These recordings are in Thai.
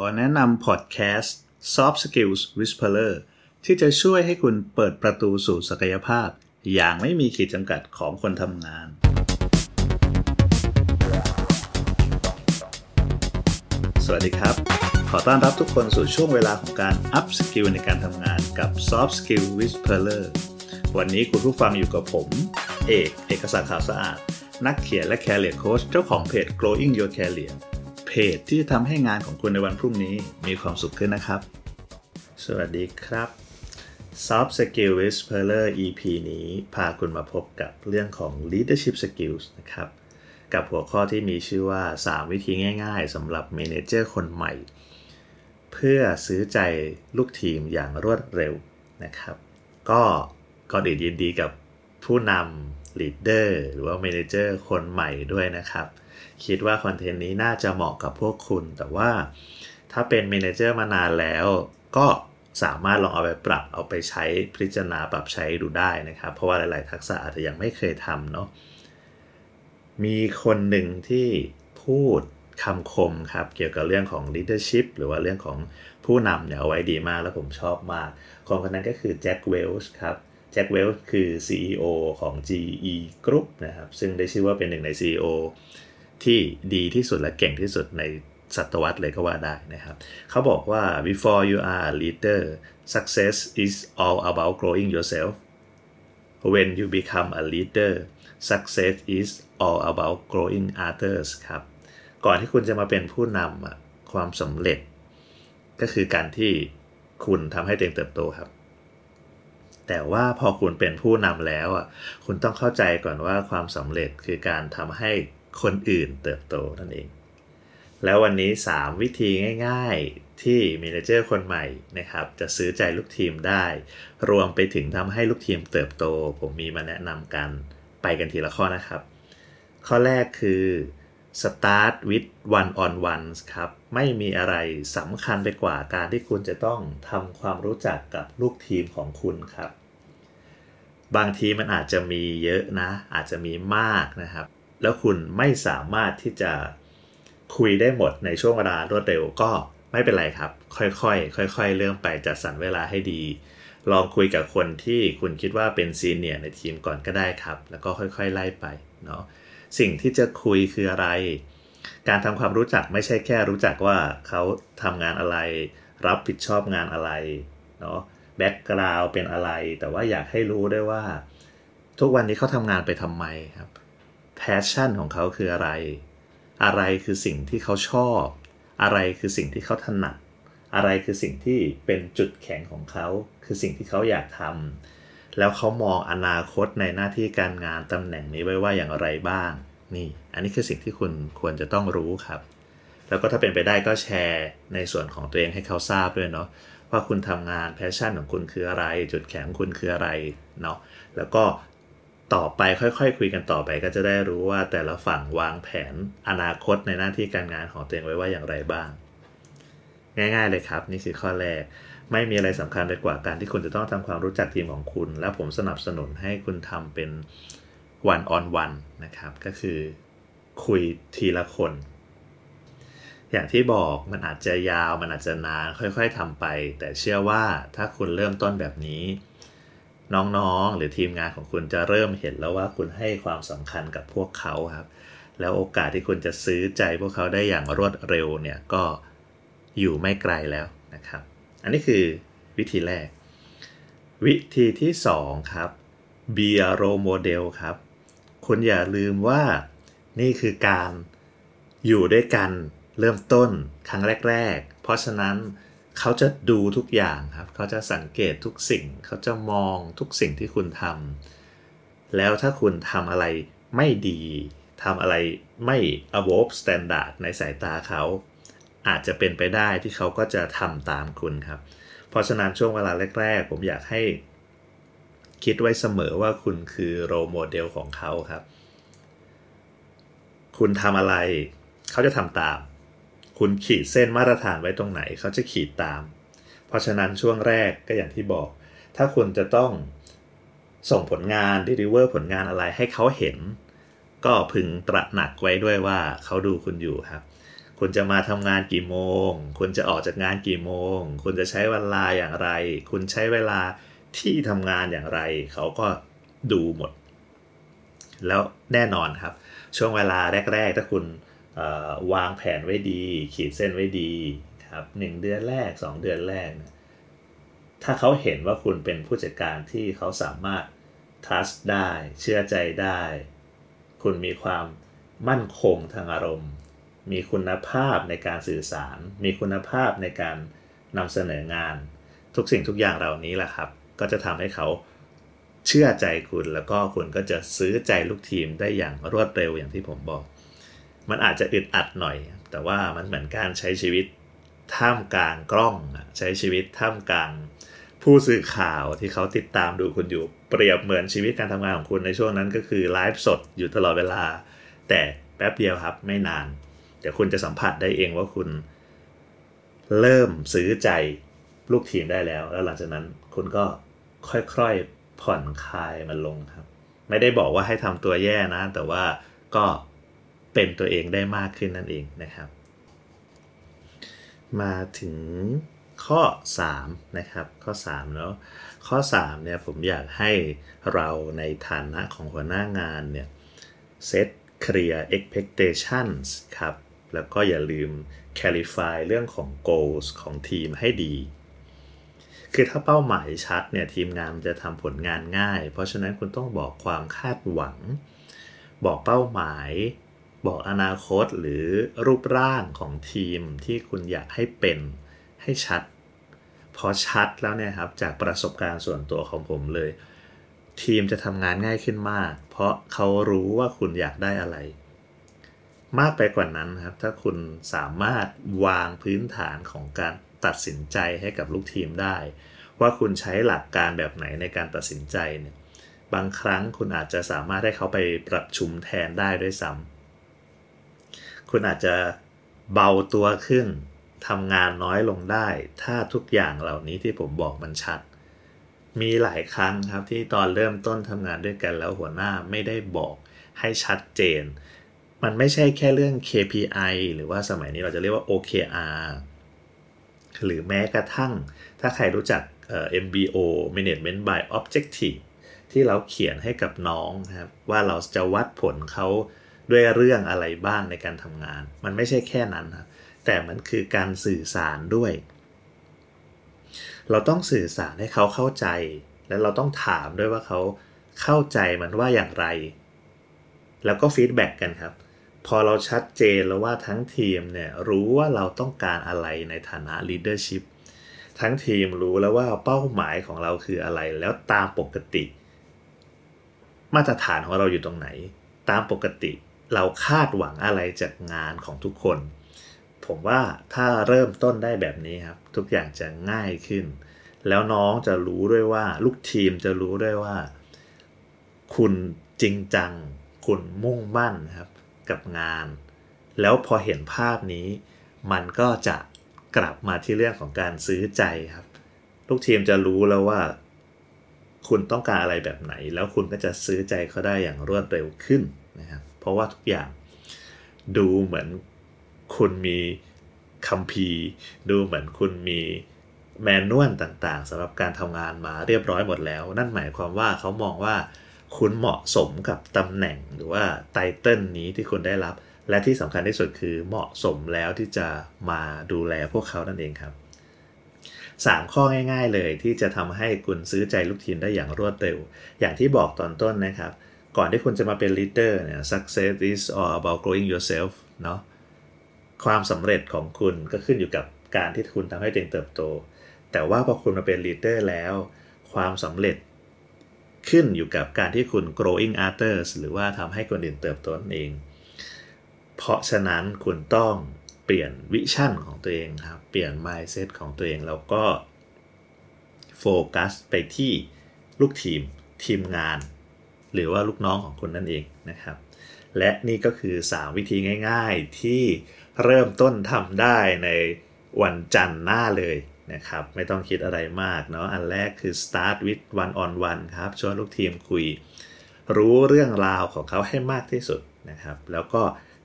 อแนะนำพอดแคสต์ Soft Skills Whisperer ที่จะช่วยให้คุณเปิดประตูสู่ศักยภาพ อย่างไม่มีขีดจำกัดของคนทำงาน สวัสดีครับ ขอต้อนรับทุกคนสู่ช่วงเวลาของการ Up Skill ในการทำงานกับ Soft Skill Whisperer วันนี้คุณผู้ฟังอยู่กับผม เอก เอกสารข่าวสะอาด นักเขียนและ Career Coach เจ้าของเพจ Growing Your Career เพจที่จะทำให้งานของคุณในวันพรุ่งนี้มีความสุขขึ้นนะครับ สวัสดีครับ Soft Skill Whisperer EP นี้พาคุณมาพบกับเรื่องของ Leadership Skills นะครับ กับหัวข้อที่มีชื่อว่า 3 วิธีง่ายๆสำหรับ manager คนใหม่ เพื่อซื้อใจลูกทีมอย่างรวดเร็วนะครับ ก็ก่อนอื่นยินดีกับผู้นำ leader หรือว่า manager คนใหม่ด้วยนะครับ คิดว่า content นี้น่าจะเหมาะกับพวกคุณ แต่ว่าถ้าเป็น manager มานานแล้ว ก็สามารถลองเอาไปปรับเอาไปใช้พิจารณาปรับใช้ดูได้นะครับ เพราะว่าหลาย ๆ ทักษะอาจจะยังไม่เคยทำเนาะมีคนหนึ่งที่พูดคำคมครับเกี่ยวกับเรื่องของ leadership หรือว่าเรื่องของผู้นำเนี่ยเอาไว้ดีมากแล้วผมชอบมาก คนคนนั้นก็คือแจ็คเวลช์ครับแจ็คเวลช์คือ CEO ของ GE Group นะครับ ซึ่งได้ชื่อว่าเป็นหนึ่งใน CEO ที่ดีที่สุดและเก่งที่สุดในศตวรรษเลยก็ว่าได้นะครับ เขาบอกว่า before you are a leader success is all about growing yourself when you become a leader success is all about growing others ครับ ก่อนที่คุณจะมาเป็นผู้นำความสำเร็จ ก็คือการที่คุณทำให้ตัวเองเติบโตครับ แต่ว่าพอคุณเป็นผู้นำแล้วอะ คุณต้องเข้าใจก่อนว่าความสำเร็จคือการทำให้ คนอื่นเติบโตนั่นเอง แล้ววันนี้ 3 วิธีง่าย ๆที่มีเนเจอร์คนใหม่นะครับ จะซื้อใจลูกทีมได้ รวมไปถึงทำให้ลูกทีมเติบโต ผมมีมาแนะนำกันไปกันทีละข้อนะครับ ข้อแรกคือ start with one on one ครับ ไม่มีอะไรสำคัญไปกว่าการที่คุณจะต้องทำความรู้จักกับลูกทีมของคุณครับ บางทีมันอาจจะมีเยอะนะ อาจจะมีมากนะครับ แล้วคุณไม่สามารถที่จะคุยได้หมดในช่วงเวลารวดเร็วก็ไม่เป็นไรครับ ค่อยๆ ค่อย ๆ เรื่องไปจัดสรรเวลาให้ดี ลองคุยกับคนที่คุณคิดว่าเป็นซีเนียร์ในทีมก่อนก็ได้ครับ แล้วก็ค่อยๆ ไล่ไปเนาะสิ่งที่จะคุยคืออะไร การทำความรู้จักไม่ใช่แค่รู้จักว่าเขาทำงานอะไร รับผิดชอบงานอะไรเนาะ background เป็นอะไร แต่ว่าอยากให้รู้ได้ว่า ทุกวันนี้เขาทำงานไปทำไมครับ passion ของเขาคืออะไร อะไรคือสิ่งที่เขาชอบ อะไรคือสิ่งที่เขาถนัด อะไรคือสิ่งที่เป็นจุดแข็งของเขา คือสิ่งที่เขาอยากทำแล้วเขามองอนาคตในหน้าที่การงานตำแหน่งนี้ไว้ว่าอย่างไรบ้าง นี่ อันนี้คือสิ่งที่คุณควรจะต้องรู้ครับ แล้วก็ถ้าเป็นไปได้ก็แชร์ในส่วนของตัวเองให้เขาทราบด้วยเนาะว่าคุณทำงาน passion ของคุณคืออะไร จุดแข็งคุณคืออะไรเนาะแล้วก็ ต่อไปค่อยๆ คุยกันต่อไปก็จะได้รู้ว่าแต่ละฝั่งวางแผนอนาคตในหน้าที่การงานของตัวเองไว้ว่าอย่างไรบ้าง ง่าย ๆ เลยครับ นี่คือข้อแรก ไม่มีอะไรสำคัญไปกว่าการที่คุณจะต้องทำความรู้จักทีมของคุณ และผมสนับสนุนให้คุณทำเป็น one on one นะครับ ก็คือคุยทีละคน อย่างที่บอกมันอาจจะยาวมันอาจจะนานค่อย ๆทำไป แต่เชื่อว่าถ้าคุณเริ่มต้นแบบนี้ น้องๆ หรือทีมงานของคุณจะเริ่มเห็นแล้วว่าคุณให้ความสำคัญกับพวกเขาครับ แล้วโอกาสที่คุณจะซื้อใจพวกเขาได้อย่างรวดเร็วเนี่ยก็อยู่ไม่ไกลแล้วนะครับ อันนี้คือวิธีแรก วิธีที่ 2 ครับ be a role model ครับ คุณอย่าลืมว่านี่คือการอยู่ด้วยกันเริ่มต้นครั้งแรก ๆ เพราะฉะนั้น เขาจะดูทุกอย่างครับ เขาจะสังเกตทุกสิ่ง เขาจะมองทุกสิ่งที่คุณทำแล้วถ้าคุณทำอะไรไม่ดีทำอะไรไม่ above standard ในสายตาเขา อาจจะเป็นไปได้ที่เขาก็จะทำตามคุณครับ เพราะฉะนั้นช่วงเวลาแรก ๆ ผมอยากให้ คิดไว้เสมอว่าคุณคือโรโมเดลของเขาครับ คุณทำอะไร เขาจะทำตาม คุณขีดเส้นมาตรฐานไว้ตรงไหนเขาจะขีดตาม เพราะฉะนั้นช่วงแรกก็อย่างที่บอก ถ้าคุณจะต้องส่งผลงาน deliver ผลงานอะไรให้เขาเห็น ก็พึงตระหนักไว้ด้วยว่าเขาดูคุณอยู่ครับ คุณจะมาทำงานกี่โมง คุณจะออกจากงานกี่โมง คุณจะใช้เวลาอย่างไร คุณใช้เวลาที่ทำงานอย่างไร เขาก็ดูหมด แล้วแน่นอนครับ ช่วงเวลาแรก ๆ ถ้าคุณ วางแผนไว้ดี ขีดเส้นไว้ดีครับหนึ่งเดือนแรก 2 เดือนแรกนะถ้าเขาเห็นว่าคุณเป็นผู้จัดการที่เขาสามารถ trust ได้ เชื่อใจได้ คุณมีความมั่นคงทางอารมณ์ มีคุณภาพในการสื่อสาร มีคุณภาพในการนำเสนองาน ทุกสิ่งทุกอย่างเหล่านี้แหละครับ ก็จะทำให้เขาเชื่อใจคุณแล้วก็คุณก็จะซื้อใจลูกทีมได้อย่างรวดเร็วอย่างที่ผมบอก มันอาจจะอึดอัดหน่อย แต่ว่ามันเหมือนการใช้ชีวิตท่ามกลางกล้องใช้ชีวิตท่ามกลางผู้สื่อข่าวที่เขาติดตามดูคุณอยู่เปรียบเหมือนชีวิตการทำงานของคุณในช่วงนั้นก็คือไลฟ์สดอยู่ตลอดเวลา แต่แป๊บเดียวครับไม่นาน เดี๋ยวคุณจะสัมผัสได้เองว่าคุณ เริ่มซื้อใจลูกทีมได้แล้ว แล้วหลังจากนั้นคุณก็ค่อยๆผ่อนคลายมันลงครับ ไม่ได้บอกว่าให้ทำตัวแย่นะ แต่ว่าก็ เป็นตัวเองได้มากขึ้นนั่นเองนะครับ มาถึงข้อ 3 นะครับ ข้อ3แล้วข้อ3เนี่ยผมอยากให้เราในฐานะของหัวหน้างานเนี่ย set clear expectations ครับ แล้วก็อย่าลืม clarify เรื่องของ goals ของทีมให้ดี คือถ้าเป้าหมายชัดเนี่ยทีมงานจะทำผลงานง่าย เพราะฉะนั้นคุณต้องบอกความคาดหวัง บอกเป้าหมาย บอกอนาคตหรือรูปร่างของทีมที่คุณอยากให้เป็นให้ชัด พอชัดแล้วเนี่ยครับจากประสบการณ์ส่วนตัวของผมเลย ทีมจะทำงานง่ายขึ้นมาก เพราะเขารู้ว่าคุณอยากได้อะไร มากไปกว่านั้นครับ ถ้าคุณสามารถวางพื้นฐานของการตัดสินใจให้กับลูกทีมได้ ว่าคุณใช้หลักการแบบไหนในการตัดสินใจเนี่ยบางครั้งคุณอาจจะสามารถให้เขาไปปรับชุมแทนได้ด้วยซ้ำ คุณอาจจะเบาตัวขึ้นทำงานน้อยลงได้ ถ้าทุกอย่างเหล่านี้ที่ผมบอกมันชัด มีหลายครั้งครับที่ตอนเริ่มต้นทำงานด้วยกันแล้วหัวหน้าไม่ได้บอกให้ชัดเจน มันไม่ใช่แค่เรื่อง KPI หรือว่าสมัยนี้เราจะเรียกว่า OKR หรือแม้กระทั่ง ถ้าใครรู้จัก MBO Management by Objective ที่เราเขียนให้กับน้องครับว่าเราจะวัดผลเขา ด้วยเรื่องอะไรบ้างในการทำงาน มันไม่ใช่แค่นั้นครับแต่มันคือการสื่อสารด้วย เราต้องสื่อสารให้เขาเข้าใจ และเราต้องถามด้วยว่าเขาเข้าใจมันว่าอย่างไร แล้วก็ feedback กันครับ พอเราชัดเจนแล้วว่าทั้งทีมเนี่ยรู้ว่าเราต้องการอะไรในฐานะ leadership ทั้งทีมรู้แล้วว่าเป้าหมายของเราคืออะไร แล้วตามปกติ มาตรฐานของเราอยู่ตรงไหน ตามปกติ เราคาดหวังอะไรจากงานของทุกคน ผมว่าถ้าเริ่มต้นได้แบบนี้ครับ ทุกอย่างจะง่ายขึ้น แล้วน้องจะรู้ด้วยว่า ลูกทีมจะรู้ด้วยว่า คุณจริงจัง คุณมุ่งมั่นครับ กับงาน แล้วพอเห็นภาพนี้ มันก็จะกลับมาที่เรื่องของการซื้อใจครับ ลูกทีมจะรู้แล้วว่า คุณต้องการอะไรแบบไหน แล้วคุณก็จะซื้อใจเขาได้อย่างรวดเร็วขึ้น นะครับเพราะว่าทุกอย่างดูเหมือนคุณมีคัมภีร์ ดูเหมือนคุณมีแมนนวลต่างๆสำหรับการทำงานมาเรียบร้อยหมดแล้ว นั่นหมายความว่าเขามองว่าคุณเหมาะสมกับตำแหน่งหรือว่าไตเติลนี้ที่คุณได้รับ และที่สำคัญที่สุดคือเหมาะสมแล้วที่จะมาดูแลพวกเขานั่นเองครับ 3 ข้อง่าย ๆเลยที่จะทำให้คุณซื้อใจลูกทีมได้อย่างรวดเร็ว อย่างที่บอกตอนต้นนะครับ ก่อนที่คุณจะมาเป็นลีดเดอร์เนี่ย success is all about growing yourself เนาะความสำเร็จของคุณก็ขึ้นอยู่กับการที่คุณทำให้ตัวเองเติบโต แต่ว่าพอคุณมาเป็น leader แล้ว ความสำเร็จขึ้นอยู่กับการที่คุณ growing others หรือว่าทำให้คนอื่นเติบโตนั่นเอง เพราะฉะนั้นคุณต้องเปลี่ยน vision ของตัวเองครับ เปลี่ยน mindset ของตัวเองแล้วก็โฟกัสไปที่ลูกทีมทีมงาน หรือว่าลูกน้องของคุณนั่นเองนะครับ และนี่ก็คือ 3 วิธีง่าย ๆ ที่เริ่มต้นทำได้ในวันจันทร์หน้าเลยนะครับ ไม่ต้องคิดอะไรมากเนาะอันแรกคือ start with one on one ครับชวนลูกทีมคุย รู้เรื่องราวของเขาให้มากที่สุดนะครับ แล้วก็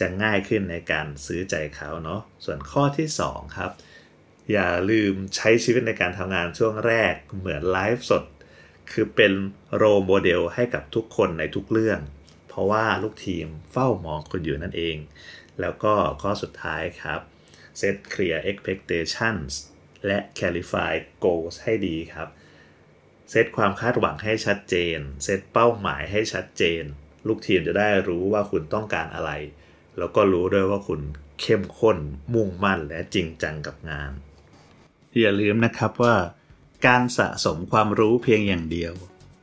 จะง่ายขึ้นในการซื้อใจเขาเนาะส่วนข้อที่ 2 ครับ อย่าลืมใช้ชีวิตในการทำงานช่วงแรกเหมือนไลฟ์สด คือเป็นโรโมเดลให้กับทุกคนในทุกเรื่อง เพราะว่าลูกทีมเฝ้ามองคุณอยู่นั่นเอง แล้วก็ข้อสุดท้ายครับ set clear expectations และ clarify goals ให้ดีครับ เซตความคาดหวังให้ชัดเจน เซตเป้าหมายให้ชัดเจน ลูกทีมจะได้รู้ว่าคุณต้องการอะไร แล้วก็รู้ด้วยว่าคุณเข้มข้น มุ่งมั่นและจริงจังกับงาน อย่าลืมนะครับว่า การสะสมความรู้เพียงอย่างเดียว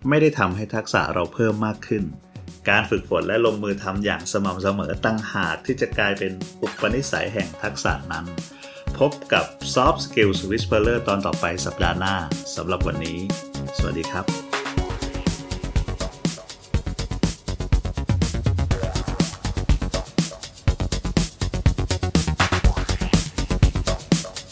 ไม่ได้ทำให้ทักษะเราเพิ่มมากขึ้น การฝึกฝนและลงมือทำอย่างสม่ำเสมอตั้งหากที่จะกลายเป็นอุปนิสัยแห่งทักษะนั้น พบกับ Soft Skills Whisperer ตอนต่อไปสัปดาห์หน้าสำหรับวันนี้ สวัสดีครับ